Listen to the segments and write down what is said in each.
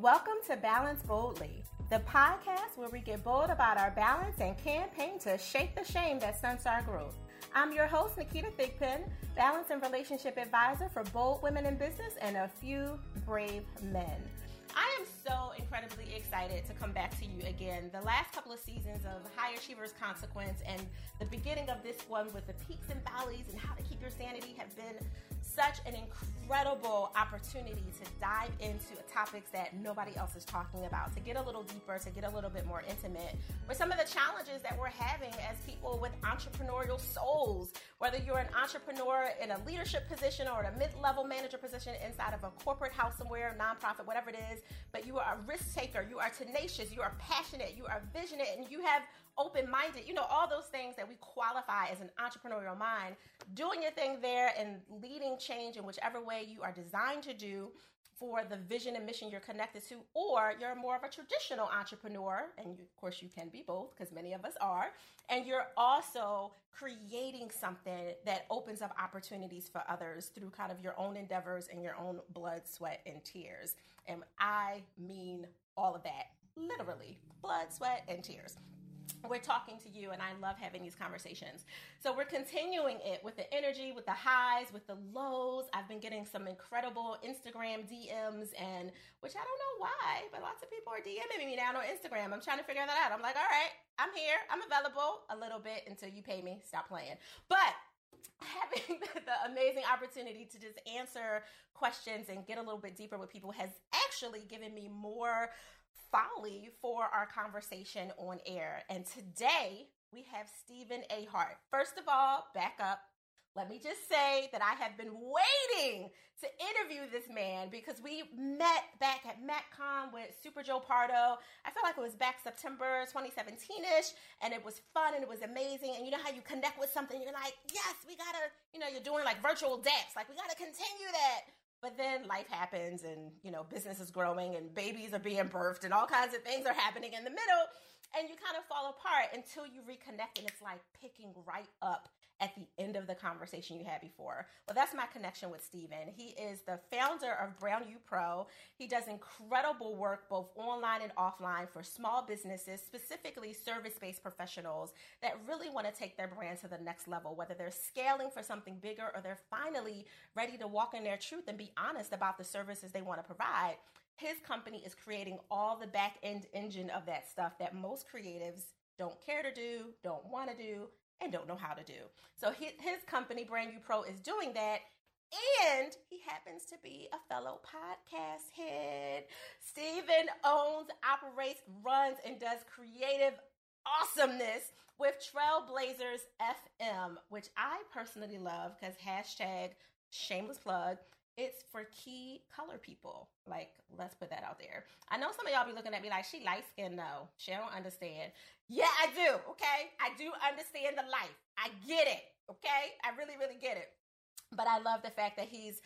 Welcome to Balance Boldly, the podcast where we get bold about our balance and campaign to shake the shame that stunts our growth. I'm your host, Naketa Thigpen, balance and relationship advisor for bold women in business and a few brave men. I am so incredibly excited to come back to you again. The last couple of seasons of High Achievers Consequence and the beginning of this one with the peaks and valleys and how to keep your sanity have been such an incredible opportunity to dive into topics that nobody else is talking about, to get a little deeper, to get a little bit more intimate with some of the challenges that we're having as people with entrepreneurial souls. Whether you're an entrepreneur in a leadership position or a mid level manager position inside of a corporate house somewhere, nonprofit, whatever it is, but you are a risk taker, you are tenacious, you are passionate, you are visionate, and you have open minded, you know, all those things that we qualify as an entrepreneurial mind, doing your thing there and leading change in whichever way you are designed to do for the vision and mission you're connected to, or you're more of a traditional entrepreneur, and you, of course you can be both because many of us are, and you're also creating something that opens up opportunities for others through kind of your own endeavors and your own blood, sweat, and tears. And I mean all of that, literally, blood, sweat, and tears we're talking to you and I love having these conversations. So we're continuing it with the energy, with the highs, with the lows. I've been getting some incredible Instagram DMs and which I don't know why, but lots of people are DMing me now on Instagram. I'm trying to figure that out. I'm like, all right, I'm here. I'm available a little bit until you pay me. Stop playing. But having the amazing opportunity to just answer questions and get a little bit deeper with people has actually given me more folly for our conversation on air. And today we have Stephen A. Hart. First of all, back up. Let me just say that I have been waiting to interview this man because we met back at MacCon with Super Joe Pardo. I feel like it was back September 2017 ish, and it was fun and it was amazing. And you know how you connect with something, you're like, yes, we gotta, you know, you're doing like virtual dance, like we gotta continue that. But then life happens and, you know, business is growing and babies are being birthed and all kinds of things are happening in the middle. And you kind of fall apart until you reconnect and it's like picking right up at the end of the conversation you had before. Well, that's my connection with Stephen. He is the founder of Brand You Pro. He does incredible work both online and offline for small businesses, specifically service based professionals that really want to take their brand to the next level, whether they're scaling for something bigger or they're finally ready to walk in their truth and be honest about the services they want to provide. His company is creating all the back end engine of that stuff that most creatives don't care to do, don't want to do, and don't know how to do. So his, his company, Brand You Pro, is doing that. And he happens to be a fellow podcast head. Stephen owns, operates, runs, and does creative awesomeness with Trailblazers FM, which I personally love because hashtag shameless plug. It's for key color people. Like, let's put that out there. I know some of y'all be looking at me like, she light skinned though. She don't understand. Yeah, I do. Okay. I do understand the life. I get it. Okay. I really, really get it. But I love the fact that he's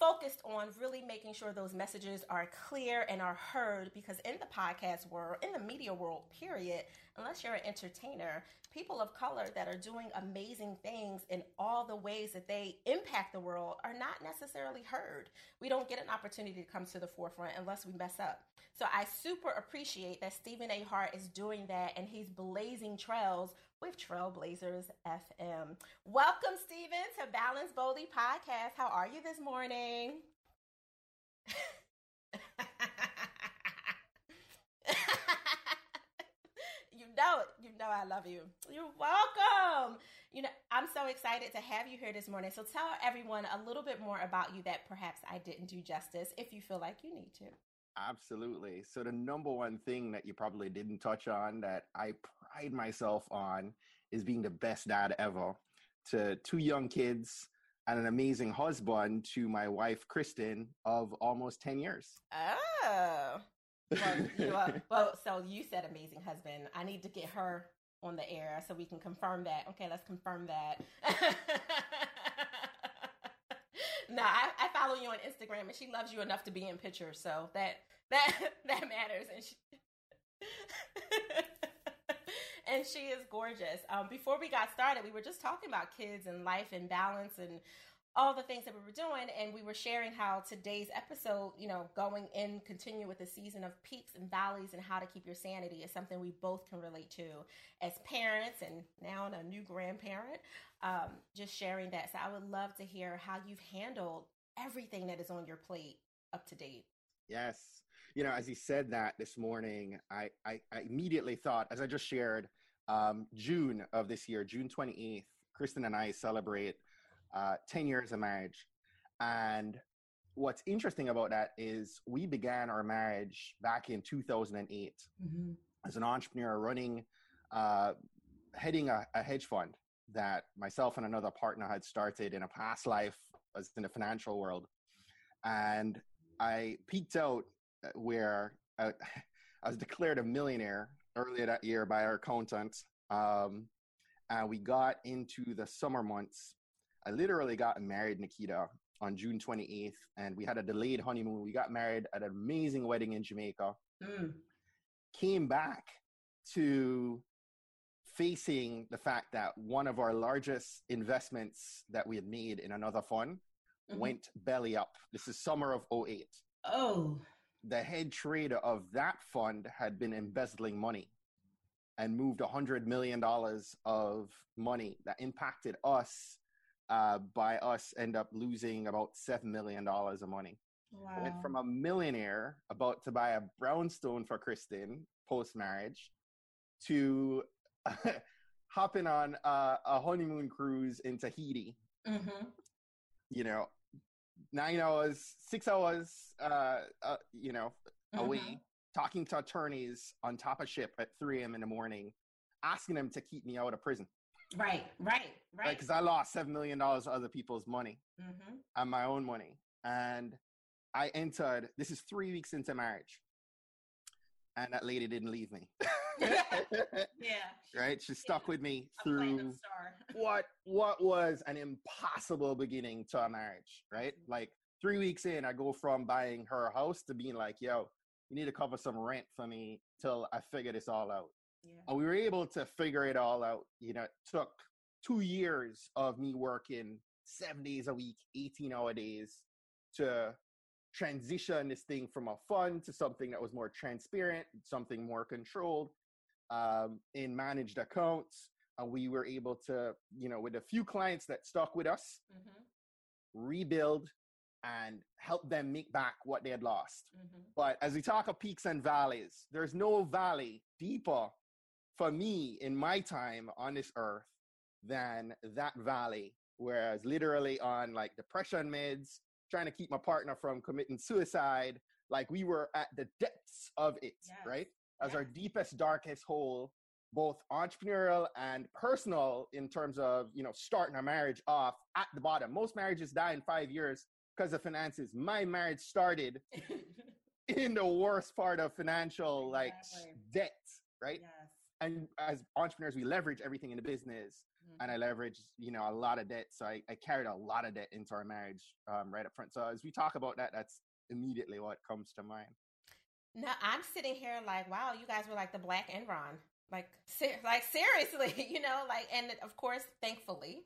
focused on really making sure those messages are clear and are heard because in the podcast world, in the media world, period, unless you're an entertainer, people of color that are doing amazing things in all the ways that they impact the world are not necessarily heard. We don't get an opportunity to come to the forefront unless we mess up. So I super appreciate that Stephen A. Hart is doing that and he's blazing trails with Trailblazers FM. Welcome, Stephen, to Balance Boldly Podcast. How are you this morning? you know it. You know I love you. You're welcome. You know, I'm so excited to have you here this morning. So tell everyone a little bit more about you that perhaps I didn't do justice if you feel like you need to. Absolutely. So the number one thing that you probably didn't touch on that I pride myself on is being the best dad ever to two young kids and an amazing husband to my wife Kristen of almost 10 years. Oh. Well, you are, well, so you said amazing husband. I need to get her on the air so we can confirm that. Okay, let's confirm that. no, I, I, follow you on Instagram, and she loves you enough to be in pictures, so that that that matters. And she and she is gorgeous. Um, before we got started, we were just talking about kids and life and balance and all the things that we were doing. And we were sharing how today's episode you know going in continue with the season of peaks and valleys and how to keep your sanity is something we both can relate to as parents and now a new grandparent um, just sharing that. So i would love to hear how you've handled everything that is on your plate up to date. Yes. You know as he said that this morning i i, I immediately thought as i just shared um, june of this year june 28th kristen and i celebrate uh, 10 years of marriage. And what's interesting about that is we began our marriage back in 2008 mm-hmm. as an entrepreneur running, uh, heading a, a, hedge fund that myself and another partner had started in a past life as in the financial world. And I peaked out uh, where I, uh, I was declared a millionaire earlier that year by our accountant. Um, and we got into the summer months I literally got married, Naketa, on June 28th, and we had a delayed honeymoon. We got married at an amazing wedding in Jamaica. Mm. Came back to facing the fact that one of our largest investments that we had made in another fund mm-hmm. went belly up. This is summer of 08. Oh. The head trader of that fund had been embezzling money and moved $100 million of money that impacted us uh, by us end up losing about seven million dollars of money. Wow. Went from a millionaire about to buy a brownstone for Kristen post marriage to hopping on a, a, honeymoon cruise in Tahiti. Mm-hmm. You know, nine hours, six hours, uh, uh, you know, mm-hmm. away, talking to attorneys on top of ship at 3 a.m. in the morning, asking them to keep me out of prison. Right, right, right. Because I lost seven million dollars of other people's money mm-hmm. and my own money, and I entered. This is three weeks into marriage, and that lady didn't leave me. yeah. Right. She stuck yeah. with me through what what was an impossible beginning to a marriage. Right. Mm-hmm. Like three weeks in, I go from buying her a house to being like, "Yo, you need to cover some rent for me till I figure this all out." Yeah. And we were able to figure it all out. You know, it took two years of me working seven days a week, 18 hour days to transition this thing from a fund to something that was more transparent, something more controlled um, in managed accounts. And we were able to, you know, with a few clients that stuck with us, mm-hmm. rebuild and help them make back what they had lost. Mm-hmm. But as we talk of peaks and valleys, there's no valley deeper for me in my time on this earth than that valley. Whereas literally on like depression meds, trying to keep my partner from committing suicide, like we were at the depths of it, yes. right? As yes. our deepest, darkest hole, both entrepreneurial and personal in terms of, you know, starting a marriage off at the bottom. Most marriages die in five years because of finances. My marriage started in the worst part of financial like debt, right? Yes and as entrepreneurs, we leverage everything in the business. Mm-hmm. And I leverage, you know, a lot of debt. So I, I carried a lot of debt into our marriage um, right up front. So as we talk about that, that's immediately what comes to mind. Now I'm sitting here like, wow, you guys were like the Black Enron, like, ser- like seriously, you know, like, and of course, thankfully,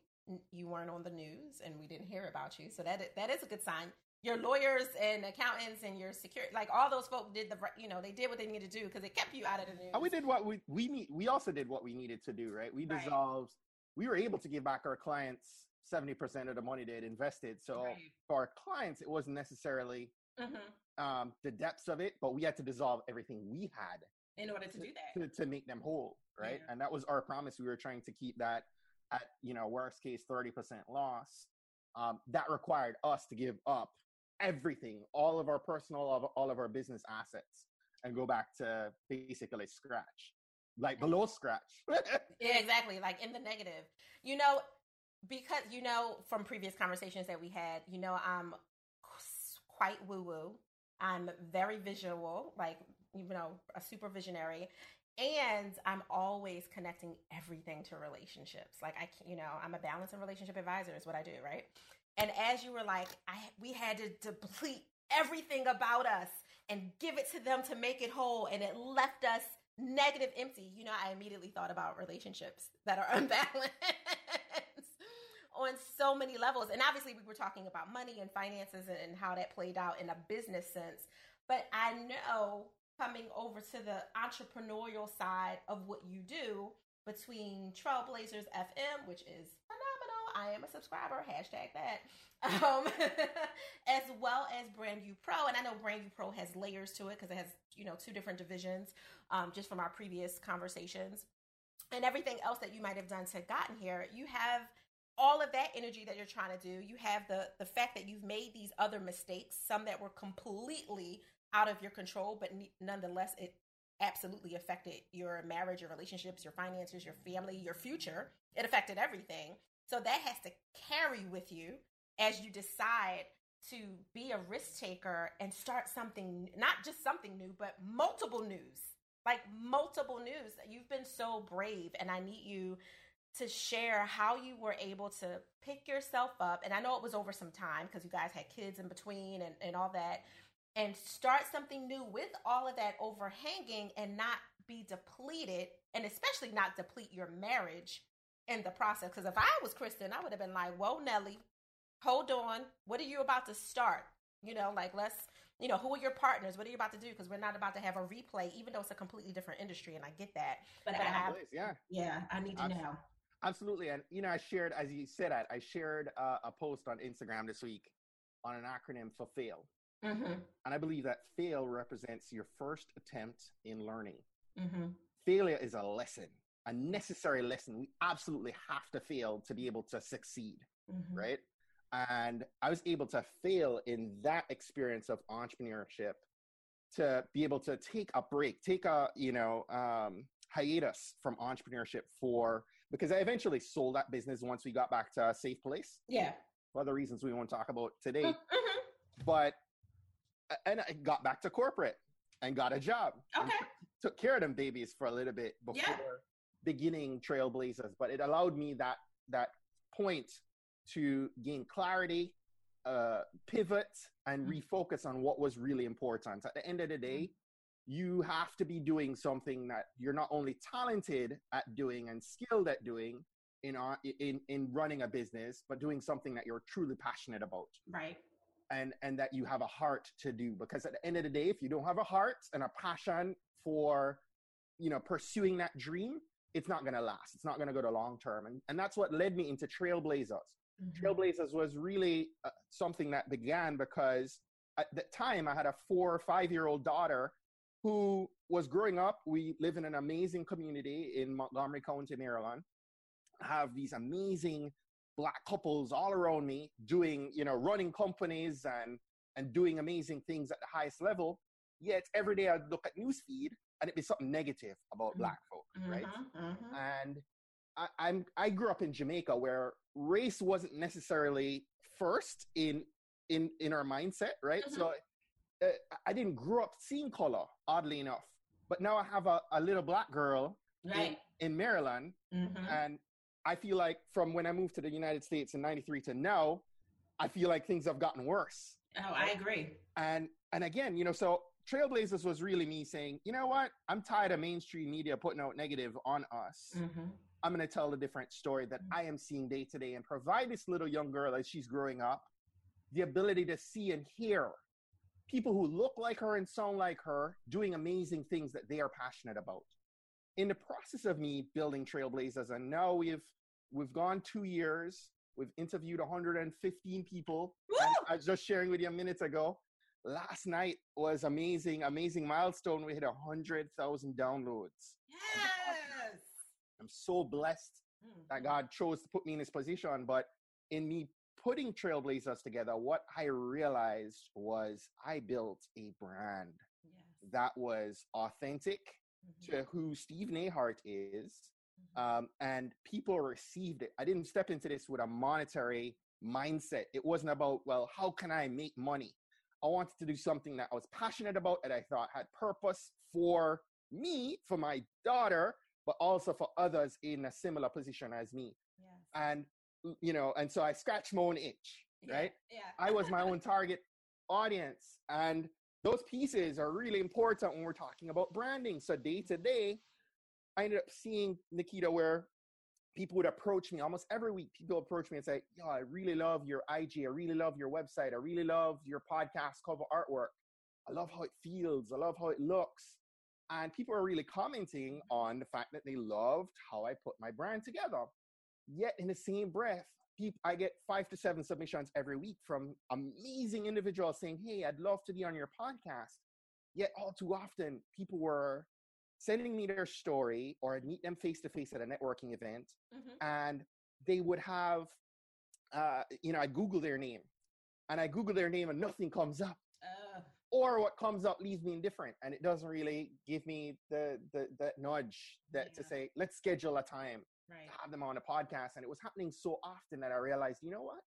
you weren't on the news and we didn't hear about you, so that that is a good sign your lawyers and accountants and your security, like all those folks did the, you know, they did what they needed to do because it kept you out of the news. And we did what we we need. We also did what we needed to do, right? We dissolved. Right. We were able to give back our clients seventy percent of the money they had invested. So right. for our clients, it wasn't necessarily mm-hmm. um, the depths of it, but we had to dissolve everything we had in order to, to do that to, to, make them whole, right? Yeah. And that was our promise. We were trying to keep that at you know worst case thirty percent loss. Um, that required us to give up everything, all of our personal, all of our business assets, and go back to basically scratch, like below scratch. yeah, exactly, like in the negative. You know, because you know from previous conversations that we had, you know, I'm quite woo woo. I'm very visual, like you know, a super visionary, and I'm always connecting everything to relationships. Like I, you know, I'm a balance and relationship advisor is what I do, right? And as you were like, I, we had to deplete everything about us and give it to them to make it whole, and it left us negative, empty. You know, I immediately thought about relationships that are unbalanced on so many levels. And obviously, we were talking about money and finances and how that played out in a business sense. But I know coming over to the entrepreneurial side of what you do between Trailblazers FM, which is phenomenal. I am a subscriber, hashtag that. Um, as well as Brand You Pro. And I know Brand You Pro has layers to it because it has, you know, two different divisions um, just from our previous conversations. And everything else that you might have done to gotten here, you have all of that energy that you're trying to do. You have the the fact that you've made these other mistakes, some that were completely out of your control, but nonetheless, it absolutely affected your marriage, your relationships, your finances, your family, your future. It affected everything. So that has to carry with you as you decide to be a risk taker and start something, not just something new, but multiple news, like multiple news. You've been so brave, and I need you to share how you were able to pick yourself up. And I know it was over some time because you guys had kids in between and, and all that, and start something new with all of that overhanging and not be depleted, and especially not deplete your marriage in the process. Because if I was Kristen, I would have been like, Whoa, Nelly, hold on. What are you about to start? You know, like let's, you know, who are your partners? What are you about to do? Because we're not about to have a replay, even though it's a completely different industry, and I get that. But I have, yeah, yeah, I need to know. Absolutely, and you know, I shared as you said, I, I shared uh, a post on Instagram this week on an acronym for FAIL, mm-hmm. and I believe that FAIL represents your first attempt in learning. Mm-hmm. Failure is a lesson, a necessary lesson. We absolutely have to fail to be able to succeed, mm-hmm. right? And I was able to fail in that experience of entrepreneurship to be able to take a break, take a, you know, um, hiatus from entrepreneurship for, because I eventually sold that business once we got back to a safe place. Yeah. For other reasons we won't talk about today. Mm-hmm. But, and I got back to corporate and got a job. Okay. Took care of them babies for a little bit before yeah. Beginning Trailblazers, but it allowed me that, that point to gain clarity, uh, pivot, and mm-hmm. refocus on what was really important. At the end of the day, mm-hmm. you have to be doing something that you're not only talented at doing and skilled at doing in, uh, in, in running a business, but doing something that you're truly passionate about. Right. And, and that you have a heart to do because at the end of the day if you don't have a heart and a passion for you know pursuing that dream it's not going to last it's not going to go to long term and, and that's what led me into trailblazers Mm-hmm. Trailblazers was really uh, something that began because at that time I had a four or five year old daughter who was growing up. We live in an amazing community in Montgomery County, Maryland. I have these amazing black couples all around me doing, you know, running companies and and doing amazing things at the highest level. Yet every day I'd look at newsfeed and it'd be something negative about mm-hmm. black folk, right? Mm-hmm. mm-hmm. And I, I'm I grew up in Jamaica where race wasn't necessarily first in in in our mindset, right? Mm-hmm. So uh, I didn't grow up seeing color, oddly enough. But now I have a, a little black girl right. in, in Maryland, mm-hmm. and I feel like from when I moved to the United States in '93 to now, I feel like things have gotten worse. Oh, I agree. And and again, you know, so Trailblazers was really me saying, you know what? I'm tired of mainstream media putting out negative on us. Mm-hmm. I'm going to tell a different story that I am seeing day to day and provide this little young girl as she's growing up the ability to see and hear people who look like her and sound like her doing amazing things that they are passionate about. In the process of me building Trailblazers, and now we've we've gone two years. We've interviewed 115 people. I was just sharing with you a minute ago. Last night was amazing, amazing milestone. We hit 100,000 downloads. Yeah. I'm so blessed mm-hmm. that God chose to put me in this position. But in me putting Trailblazers together, what I realized was I built a brand yes. that was authentic mm-hmm. to who Stephen A. Hart is. Mm-hmm. Um, and people received it. I didn't step into this with a monetary mindset. It wasn't about, well, how can I make money? I wanted to do something that I was passionate about and I thought had purpose for me, for my daughter, but also for others in a similar position as me. Yes. And you know, and so I scratched my own itch, right? Yeah. I was my own target audience. And those pieces are really important when we're talking about branding. So day to day, I ended up seeing Naketa where people would approach me almost every week. People approach me and say, "Yo, I really love your IG. I really love your website. I really love your podcast cover artwork. I love how it feels. I love how it looks." And people are really commenting mm-hmm. on the fact that they loved how I put my brand together. Yet, in the same breath, I get five to seven submissions every week from amazing individuals saying, Hey, I'd love to be on your podcast. Yet, all too often, people were sending me their story or I'd meet them face to face at a networking event mm-hmm. and they would have, uh, you know, I Google their name and I Google their name and nothing comes up. Uh. Or what comes up leaves me indifferent and it doesn't really give me the the, the nudge that yeah. to say, let's schedule a time right. have them on a podcast. And it was happening so often that I realized, you know what?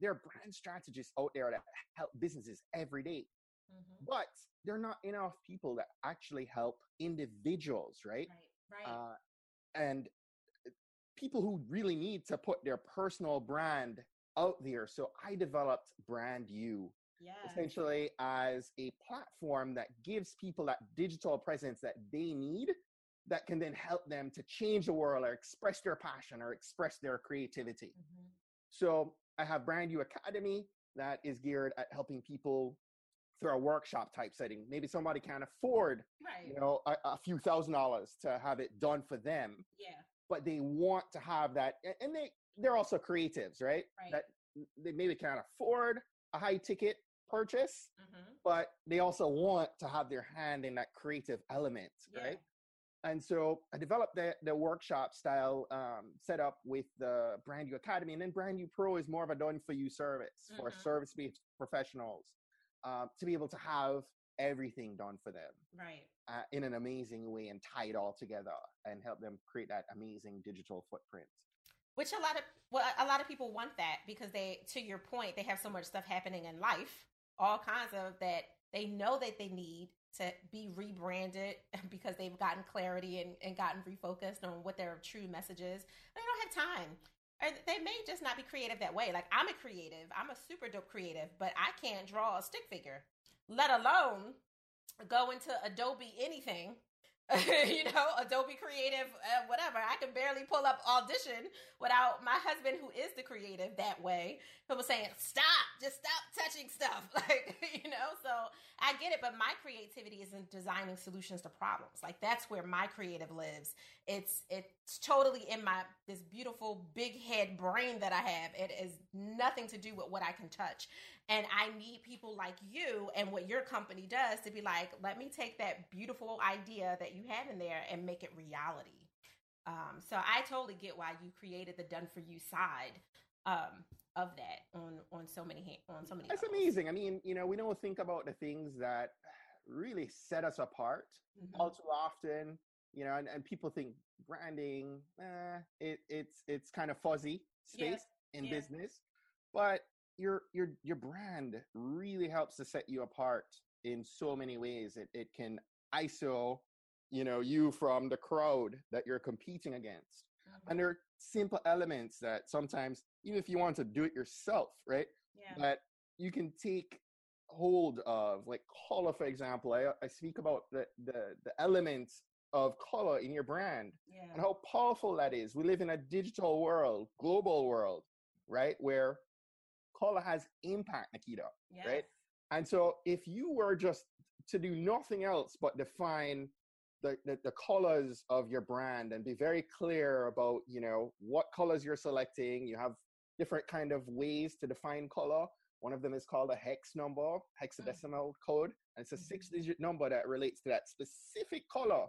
There are brand strategists out there that help businesses every day. Mm-hmm. But there are not enough people that actually help individuals, right? Right. right. Uh, and uh, people who really need to put their personal brand out there. So I developed Brand You. Yes. Essentially, as a platform that gives people that digital presence that they need that can then help them to change the world or express their passion or express their creativity. Mm-hmm. So I have Brand You Academy that is geared at helping people through a workshop type setting. Maybe somebody can't afford, right. you know, a, a, few thousand dollars to have it done for them. Yeah. But they want to have that, and they they're also creatives, right? Right. That they maybe can't afford a high ticket purchase, mm-hmm. but they also want to have their hand in that creative element, yeah. right? and so I developed the, the workshop style um, setup with the Brand You Academy, and then Brand You Pro is more of a done for you service mm-hmm. for service based professionals uh, to be able to have everything done for them, right, uh, in an amazing way and tie it all together and help them create that amazing digital footprint. Which a lot of well, a lot of people want that because they, to your point, they have so much stuff happening in life, all kinds of that they know that they need to be rebranded because they've gotten clarity and, and gotten refocused on what their true message is. They don't have time. Or they may just not be creative that way. Like I'm a creative, I'm a super dope creative, but I can't draw a stick figure, let alone go into Adobe anything you know, Adobe Creative, uh, whatever. I can barely pull up Audition without my husband, who is the creative that way, people saying, "Stop, just stop touching stuff." Like, you know, so I get it, but my creativity is in designing solutions to problems. Like that's where my creative lives. It's it's totally in my this beautiful big head brain that I have. It is nothing to do with what I can touch. And I need people like you and what your company does to be like, let me take that beautiful idea that you have in there and make it reality. Um, so I totally get why you created the done for you side um, of that on on so many on so many. It's amazing. I mean, you know, we don't think about the things that really set us apart. Mm-hmm. All too often, you know, and, and people think branding, eh, it, it's it's kind of fuzzy space yeah. in yeah. business, but your your your brand really helps to set you apart in so many ways. It it can ISO, you know, you from the crowd that you're competing against. Mm-hmm. And there are simple elements that sometimes, even if you want to do it yourself, right? Yeah. That you can take hold of, like color, for example. I, I speak about the, the the elements of color in your brand yeah. and how powerful that is. We live in a digital world, global world, right? Where color has impact, Naketa, yes. right? And so if you were just to do nothing else but define the, the, the, colors of your brand and be very clear about, you know, what colors you're selecting. You have different kind of ways to define color. One of them is called a hex number, mm. hexadecimal code. And it's a six mm-hmm. digit number that relates to that specific color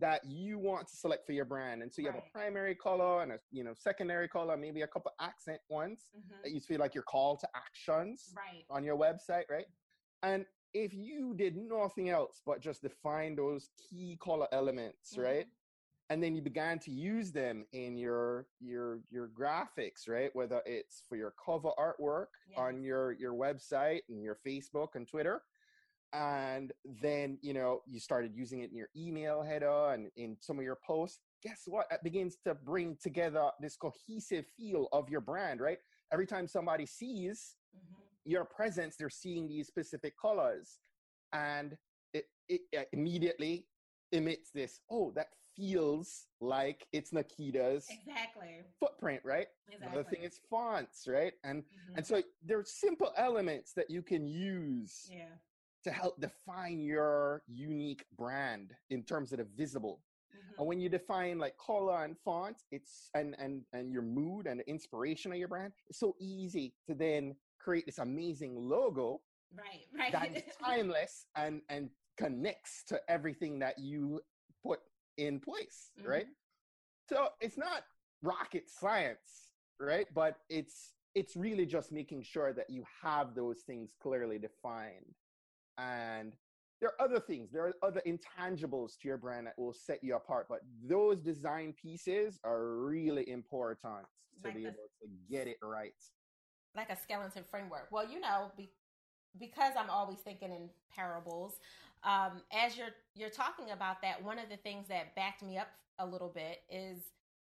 that you want to select for your brand. And so you right. have a primary color and a you know secondary color, maybe a couple accent ones mm-hmm. that you feel like your call to actions right. on your website, right? And if you did nothing else but just define those key color elements, mm-hmm. right? And then you began to use them in your your your graphics, right? Whether it's for your cover artwork yes. on your your website and your Facebook and Twitter, and then you know you started using it in your email header and in some of your posts guess what it begins to bring together this cohesive feel of your brand right every time somebody sees mm-hmm. your presence they're seeing these specific colors and it, it, it immediately emits this, oh, that feels like it's Naketa's exactly footprint, right? exactly Another thing is fonts, right? And Mhm. and so there are simple elements that you can use yeah to help define your unique brand in terms of the visible. Mhm. And when you define like color and font, it's and and and your mood and the inspiration of your brand, it's so easy to then create this amazing logo right right that is timeless and and connects to everything that you put in place, right? So it's not rocket science, right? But it's it's really just making sure that you have those things clearly defined. And there are other things, there are other intangibles to your brand that will set you apart, but those design pieces are really important to Like be able to get it right. like a skeleton framework. Well, you know, be, because I'm always thinking in parables. Um, as you're you're talking about that, one of the things that backed me up a little bit is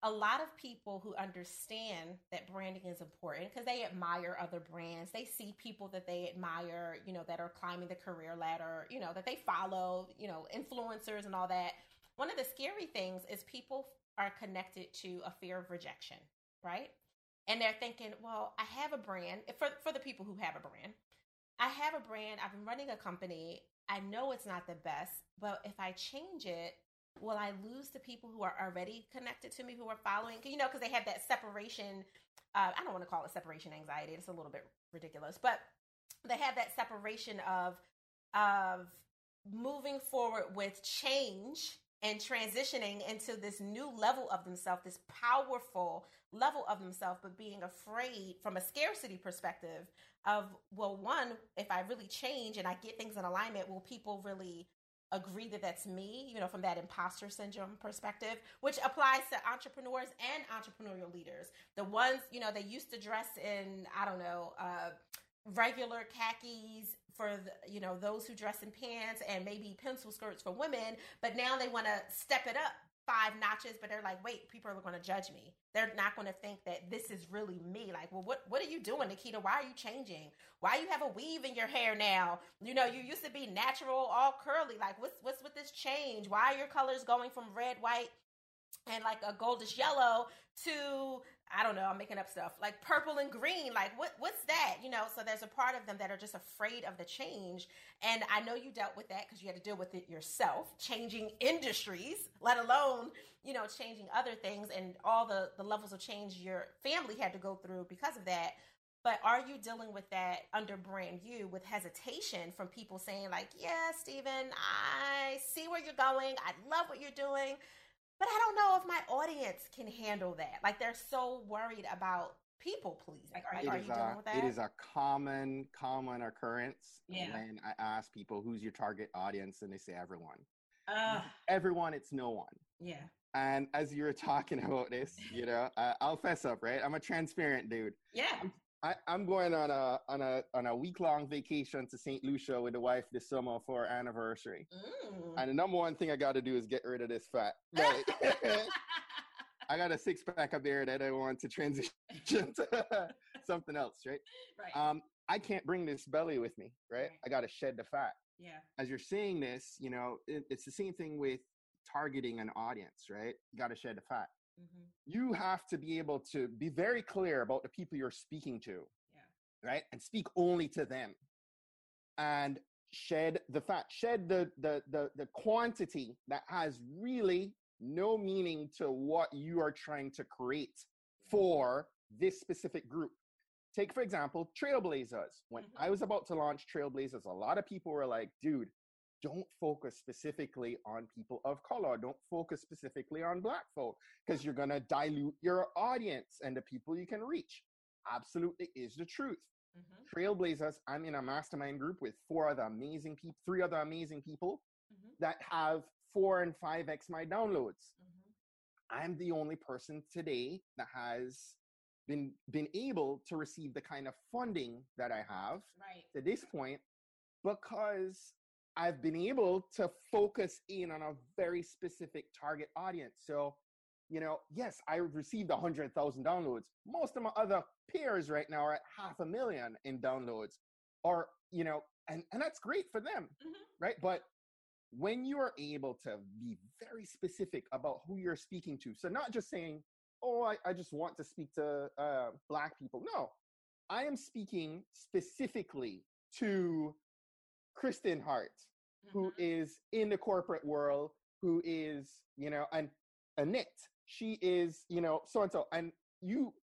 a lot of people who understand that branding is important because they admire other brands. They see people that they admire, you know, that are climbing the career ladder, you know, that they follow, you know, influencers and all that. One of the scary things is people are connected to a fear of rejection, right? and they're thinking, well, I have a brand for for the people who have a brand. I have a brand. I've been running a company. I know it's not the best, but if I change it, will I lose the people who are already connected to me, who are following? You know, because they have that separation. Uh, I don't want to call it separation anxiety. It's a little bit ridiculous, but they have that separation of of moving forward with change and transitioning into this new level of themselves, this powerful level of themselves, but being afraid from a scarcity perspective of, well, one, if I really change and I get things in alignment, will people really agree that that's me, you know, from that imposter syndrome perspective, which applies to entrepreneurs and entrepreneurial leaders. The ones, you know, they used to dress in, I don't know, uh, regular khakis for the, you know those who dress in pants and maybe pencil skirts for women but now they want to step it up five notches but they're like wait people are going to judge me. They're not going to think that this is really me. Like well what what are you doing Naketa? Why are you changing? Why you have a weave in your hair now? You know you used to be natural all curly. Like what's what's with this change? Why are your colors going from red white and like a goldish yellow to I don't know, I'm making up stuff like purple and green. Like what what's that? You know, so there's a part of them that are just afraid of the change. And I know you dealt with that because you had to deal with it yourself, changing industries, let alone, you know, changing other things and all the the levels of change your family had to go through because of that. But are you dealing with that under brand you with hesitation from people saying like, "Yeah, Stephen, I see where you're going. I love what you're doing." But I don't know if my audience can handle that. Like they're so worried about people pleasing. Like, are, are is you dealing with that? It is a common, common occurrence Yeah. when I ask people who's your target audience and they say everyone. uh, Everyone, it's no one. yeah. And as you were talking about this, you know, uh, I'll fess up, right? I'm a transparent dude. Yeah. I, I'm going on a on a on a week long vacation to St. Lucia with the wife this summer for our anniversary. Mm. And the number one thing I got to do is get rid of this fat. Right? I got a six pack of beer that I want to transition to something else, right? right. Um, I can't bring this belly with me, right? Right. I got to shed the fat. yeah. As you're saying this, you know, it, it's the same thing with targeting an audience, right? You got to shed the fat. Hmm You have to be able to be very clear about the people you're speaking to, Yeah. right? And speak only to them. And shed the fat, shed the the the, the quantity that has really no meaning to what you are trying to create for this specific group. Take, for example, Trailblazers. When Mhm. I was about to launch Trailblazers, a lot of people were like, dude, don't focus specifically on people of color. Don't focus specifically on black folk because you're going to dilute your audience and the people you can reach. Absolutely is the truth. hmm Trailblazers, I'm in a mastermind group with four other amazing people, three other amazing people hmm that have four and five X my downloads. hmm I'm the only person today that has been been able to receive the kind of funding that I have Right. to this point because I've been able to focus in on a very specific target audience. So, you know, yes, I received 100,000 downloads. Most of my other peers right now are at half a million in downloads or, you know, and, and that's great for them, Mhm. right? But when you are able to be very specific about who you're speaking to, so not just saying, oh, I, I just want to speak to uh, Black people. No, I am speaking specifically to Kristen Hart, mm-hmm. who is in the corporate world, who is, you know, and Annette, she is, you know, so and so. And you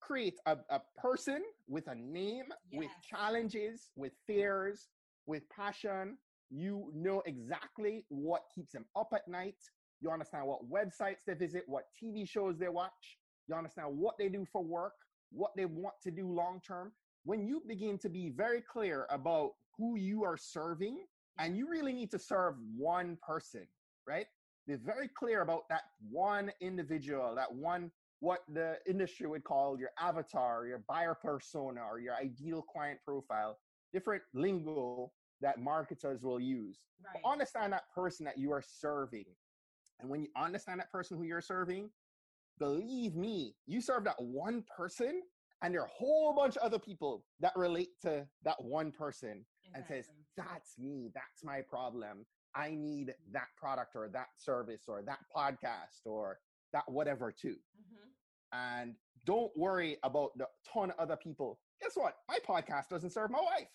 create a, a person with a name, yes. with challenges, with fears, with passion. You know exactly what keeps them up at night. You understand what websites they visit, what TV shows they watch. You understand what they do for work, what they want to do long term. When you begin to be very clear about who you are serving, and you really need to serve one person, right? Be very clear about that one individual, that one what the industry would call your avatar, your buyer persona, or your ideal client profile, different lingo that marketers will use. Right. Understand that person that you are serving. And when you understand that person who you're serving, believe me, you serve that one person, and there are a whole bunch of other people that relate to that one person exactly. and says, That's me, that's my problem. I need that product or that service or that podcast or that whatever too. Mm-hmm. And don't worry about the ton of other people. Guess what? My podcast doesn't serve my wife.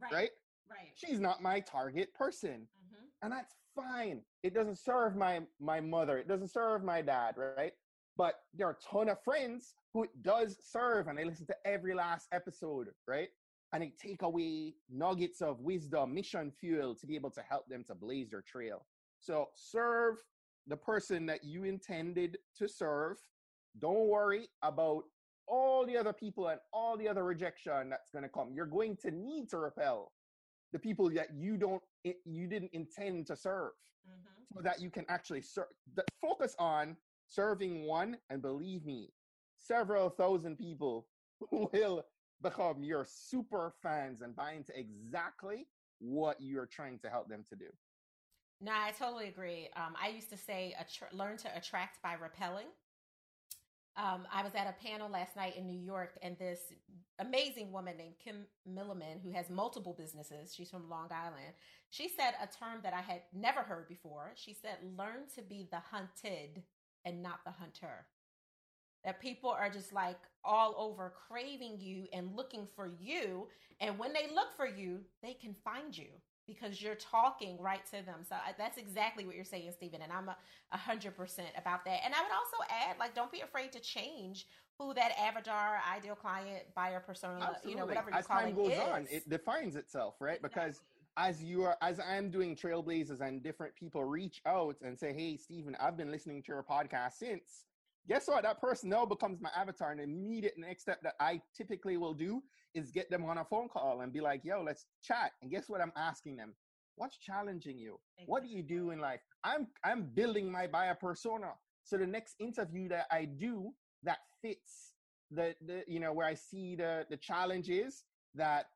Right. Right. right. She's not my target person. Mm-hmm. And that's fine. It doesn't serve my my mother. It doesn't serve my dad, right? But there are a ton of friends who it does serve and they listen to every last episode, right? And they take away nuggets of wisdom, mission fuel to be able to help them to blaze their trail. So serve the person that you intended to serve don't worry about all the other people and all the other rejection that's going to come. You're going to need to repel the people that you don't you didn't intend to serve mm-hmm. so that you can actually serve focus on serving one and believe me several thousand people will become your super fans and buy into exactly what you're trying to help them to do. No i totally agree. Um, i used to say learn to attract by repelling. Um, I was at a panel last night in New York, and this amazing woman named Kim Milliman, who has multiple businesses, she's from Long Island, she said a term that I had never heard before. She said, Learn to be the hunted and not the hunter. That people are just like all over craving you and looking for you. And when they look for you, they can find you because you're talking right to them. So uh, that's exactly what you're saying, Stephen. And I'm a hundred percent about that. And I would also add, like, don't be afraid to change who that avatar, ideal client, buyer persona, Absolutely. you know, whatever you as call time goes is. on, it defines itself, right? Because as you are, as I'm doing trailblazers and different people reach out and say, "Hey, Stephen, I've been listening to your podcast since." Guess what? That person now becomes my avatar, and the immediate next step that I typically will do is get them on a phone call and be like, yo, let's chat. And guess what I'm asking them? What's challenging you? What do you do in life? I'm I'm building my buyer persona. So the next interview that I do that fits the, the you know where I see the the challenges that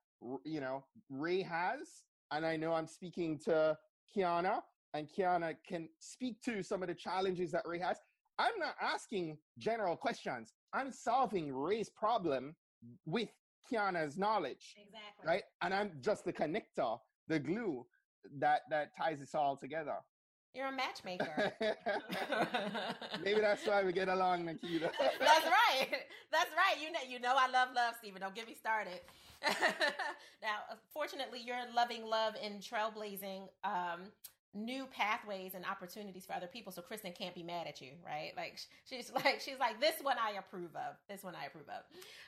you know Ray has, and I know I'm speaking to Kiana, and Kiana can speak to some of the challenges that Ray has. I'm not asking general questions. I'm solving Ray's problem with Kiana's knowledge. Exactly. Right? And I'm just the connector, the glue that that ties us all together. You're a matchmaker. Maybe that's why we get along, Naketa. that's right. That's right. You know, you know, I love love, Stephen. Don't get me started. now, fortunately, you're loving love in trailblazing um, new pathways and opportunities for other people so kristen can't be mad at you right? Like she's like she's like this one i approve of. This one i approve of.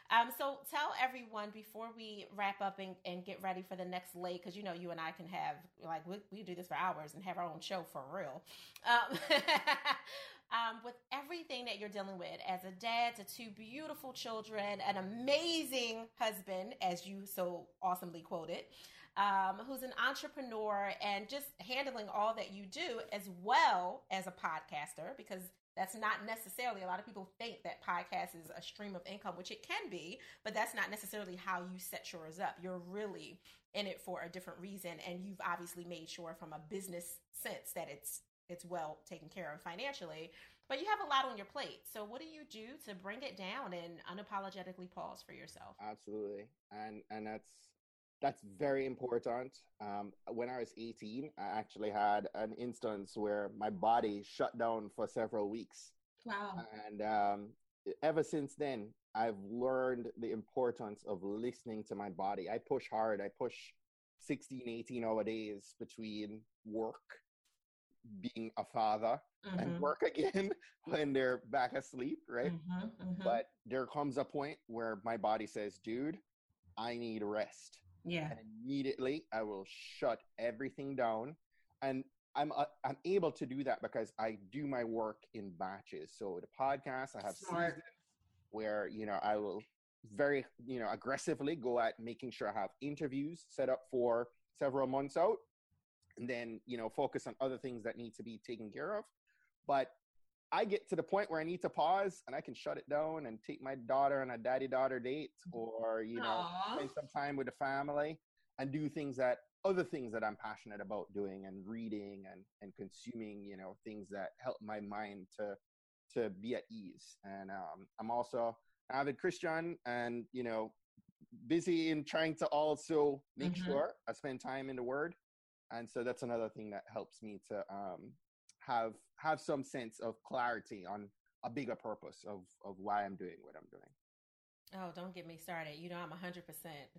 Um so tell everyone before we wrap up and, and get ready for the next leg because you know you and i can have like we, we do this for hours and have our own show for real. Um, um, with everything that you're dealing with as a dad to two beautiful children an amazing husband as you so awesomely quoted um, who's an entrepreneur and just handling all that you do as well as a podcaster because that's not necessarily a lot of people think that podcast is a stream of income which it can be but that's not necessarily how you set yours up. You're really in it for a different reason and you've obviously made sure from a business sense that it's it's well taken care of financially but you have a lot on your plate so what do you do to bring it down and unapologetically pause for yourself absolutely and and that's that's very important. Um, when I was 18, I actually had an instance where my body shut down for several weeks. Wow. And um, ever since then, I've learned the importance of listening to my body. I push hard. I push 16, 18 hour days between work, being a father, mm-hmm. and work again when they're back asleep, right? Mm-hmm, mm-hmm. But there comes a point where my body says, dude, I need rest. Yeah. And immediately I will shut everything down. And I'm uh, I'm able to do that because I do my work in batches. So the podcast, I have Smart. seasons where you know I will very you know aggressively go at making sure I have interviews set up for several months out, and then you know focus on other things that need to be taken care of. But I get to the point where I need to pause and I can shut it down and take my daughter on a daddy daughter date or, you know, Aww. spend some time with the family and do things that other things that I'm passionate about doing and reading and, and consuming, you know, things that help my mind to to be at ease. And um, I'm also avid Christian and, you know, busy in trying to also make mm-hmm. sure I spend time in the word. And so that's another thing that helps me to um, have have some sense of clarity on a bigger purpose of of why I'm doing what I'm doing. Oh, don't get me started. You know, I'm 100%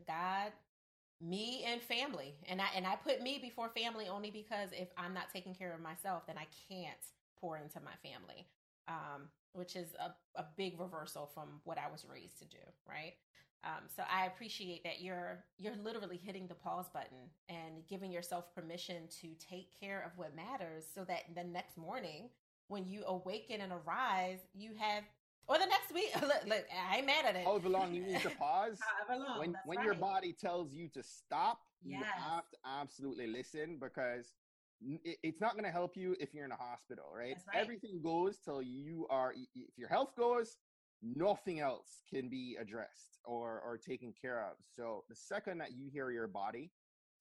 God, me and family. And I and I put me before family only because if I'm not taking care of myself, then I can't pour into my family. Um, which is a, a big reversal from what I was raised to do, right? Um, so I appreciate that you're you're literally hitting the pause button and giving yourself permission to take care of what matters, so that the next morning when you awaken and arise, you have or the next week. Look, look I ain't mad at it. However long you need to pause. However long. When when right. your body tells you to stop, yes. you have to absolutely listen because it's not going to help you if you're in a hospital, right? right? Everything goes till you are. If your health goes, nothing else can be addressed or or taken care of. So the second that you hear your body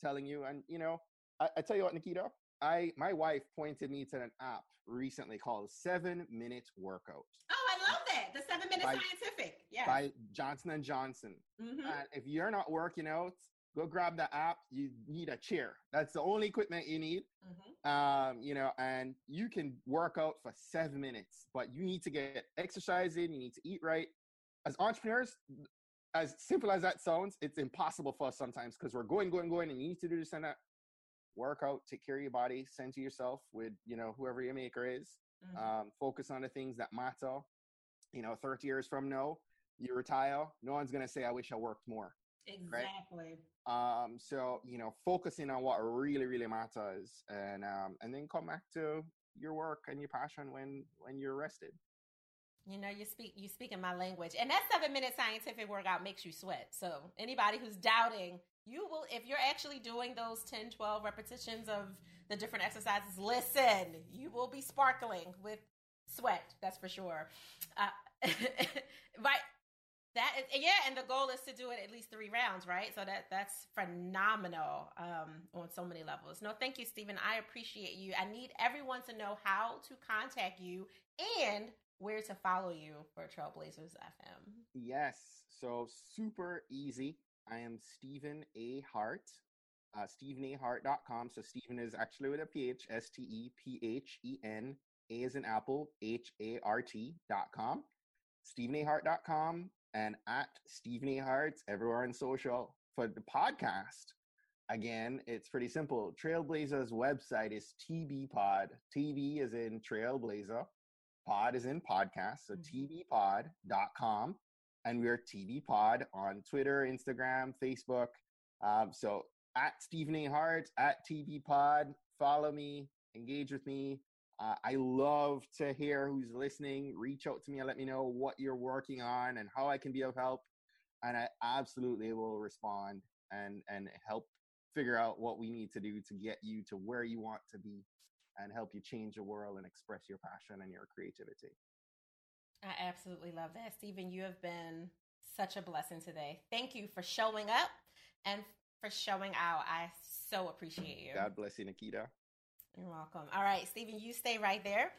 telling you, and you know, I, I tell you what, Naketa, I my wife pointed me to an app recently called Seven Minute Workout. Oh, I love that. The Seven Minute by, Scientific. Yeah. By Johnson and Johnson. Mm-hmm. And if you're not working out, go grab the app. You need a chair. That's the only equipment you need. Mm-hmm. Um, you know, and you can work out for seven minutes, but you need to get exercise in. You need to eat right. As entrepreneurs, as simple as that sounds, it's impossible for us sometimes because we're going, going, going, and you need to do this and that. Work out, take care of your body, send to yourself with you know whoever your maker is. Mm-hmm. Um, focus on the things that matter. You know, 30 years from now, you retire, no one's gonna say, "I wish I worked more." Exactly. Right? Um, so you know, focusing on what really, really matters, and um, and then come back to your work and your passion when when you're rested. You know, you speak you speak in my language, and that seven minute scientific workout makes you sweat. So anybody who's doubting, you will if you're actually doing those 10, 12 repetitions of the different exercises. Listen, you will be sparkling with sweat. That's for sure. Uh, right that is, yeah, and the goal is to do it at least three rounds, right? So that that's phenomenal um, on so many levels. No, thank you, Stephen. I appreciate you. I need everyone to know how to contact you and where to follow you for Trailblazers FM. Yes, so super easy. I am Stephen A. Hart, uh, StephenAHart.com. So Stephen is actually with a PH, S T E P H E N. A is an Apple, H A R T.com. StephenAHart.com and at Stephen A. Hart everywhere on social. For the podcast, again, it's pretty simple. Trailblazer's website is TB Pod. TB is in Trailblazer, pod is in podcast, so mm-hmm. tbpod.com. And we're TB Pod on Twitter, Instagram, Facebook. Um, so at Stephen A. Hart, at TB Pod, follow me, engage with me. Uh, I love to hear who's listening. Reach out to me and let me know what you're working on and how I can be of help. And I absolutely will respond and and help figure out what we need to do to get you to where you want to be and help you change the world and express your passion and your creativity. I absolutely love that. Stephen, you have been such a blessing today. Thank you for showing up and for showing out. I so appreciate you. God bless you, Naketa. You're welcome. All right, Stephen, you stay right there.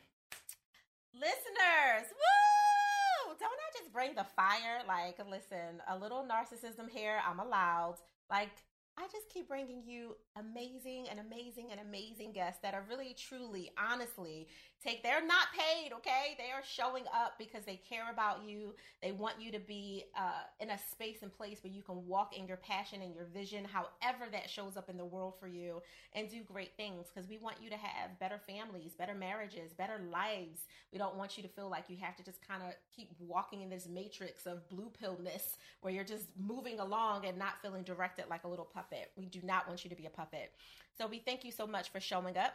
Listeners, woo! Don't I just bring the fire? Like, listen, a little narcissism here, I'm allowed. Like, I just keep bringing you amazing and amazing and amazing guests that are really, truly, honestly take, they're not paid, okay? They are showing up because they care about you. They want you to be uh, in a space and place where you can walk in your passion and your vision, however that shows up in the world for you, and do great things because we want you to have better families, better marriages, better lives. We don't want you to feel like you have to just kind of keep walking in this matrix of blue pillness where you're just moving along and not feeling directed like a little puppet. We do not want you to be a puppet. So we thank you so much for showing up.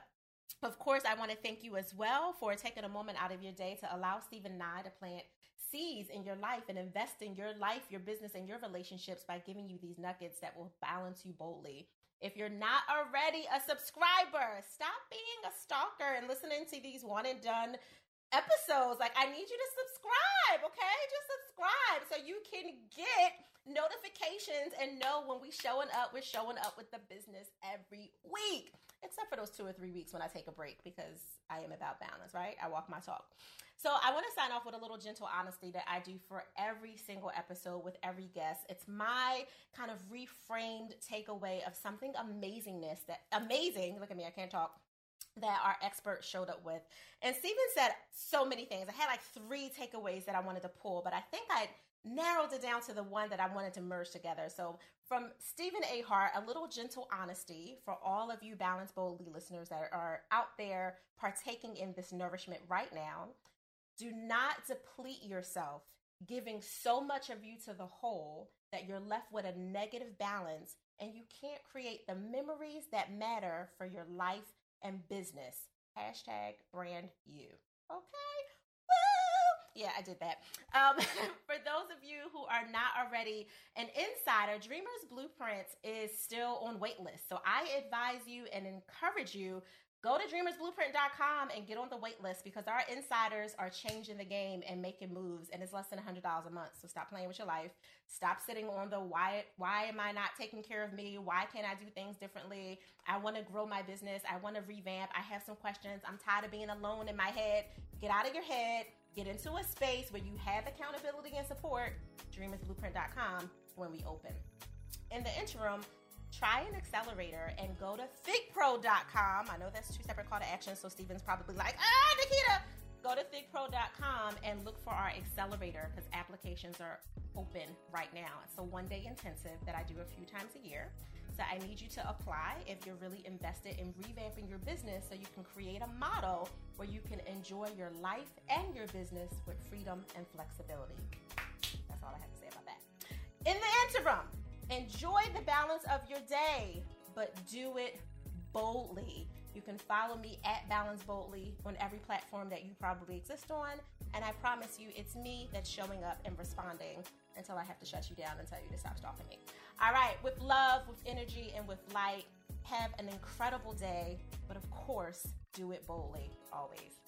Of course, I want to thank you as well for taking a moment out of your day to allow Stephen Nye to plant seeds in your life and invest in your life, your business, and your relationships by giving you these nuggets that will balance you boldly. If you're not already a subscriber, stop being a stalker and listening to these one and done episodes. Like, I need you to subscribe, okay? Just subscribe so you can get notifications and know when we showing up, we're showing up with the business every week. Except for those two or three weeks when I take a break because I am about balance, right? I walk my talk. So I want to sign off with a little gentle honesty that I do for every single episode with every guest. It's my kind of reframed takeaway of something amazingness that amazing. Look at me, I can't talk that our expert showed up with. And Stephen said so many things. I had like three takeaways that I wanted to pull, but I think I narrowed it down to the one that I wanted to merge together. So from Stephen A. Hart, a little gentle honesty for all of you Balance Boldly listeners that are out there partaking in this nourishment right now. Do not deplete yourself, giving so much of you to the whole that you're left with a negative balance and you can't create the memories that matter for your life and business. Hashtag brand you. Okay? Woo! Yeah, I did that. Um, for those of you who are not already an insider, Dreamers Blueprints is still on waitlist. So I advise you and encourage you Go to dreamersblueprint.com and get on the wait list because our insiders are changing the game and making moves and it's less than $100 a month. So stop playing with your life. Stop sitting on the why why am I not taking care of me? Why can't I do things differently? I want to grow my business. I want to revamp. I have some questions. I'm tired of being alone in my head. Get out of your head. Get into a space where you have accountability and support. dreamersblueprint.com when we open. In the interim, try an accelerator and go to thigpro.com. I know that's two separate call to action, so Stephen's probably like, ah, Naketa. Go to thigpro.com and look for our accelerator because applications are open right now. It's a one day intensive that I do a few times a year. So I need you to apply if you're really invested in revamping your business so you can create a model where you can enjoy your life and your business with freedom and flexibility. That's all I have to say about that. In the interim, Enjoy the balance of your day, but do it boldly. You can follow me at Balance Boldly on every platform that you probably exist on. And I promise you, it's me that's showing up and responding until I have to shut you down and tell you to stop stalking me. All right, with love, with energy, and with light, have an incredible day. But of course, do it boldly, always.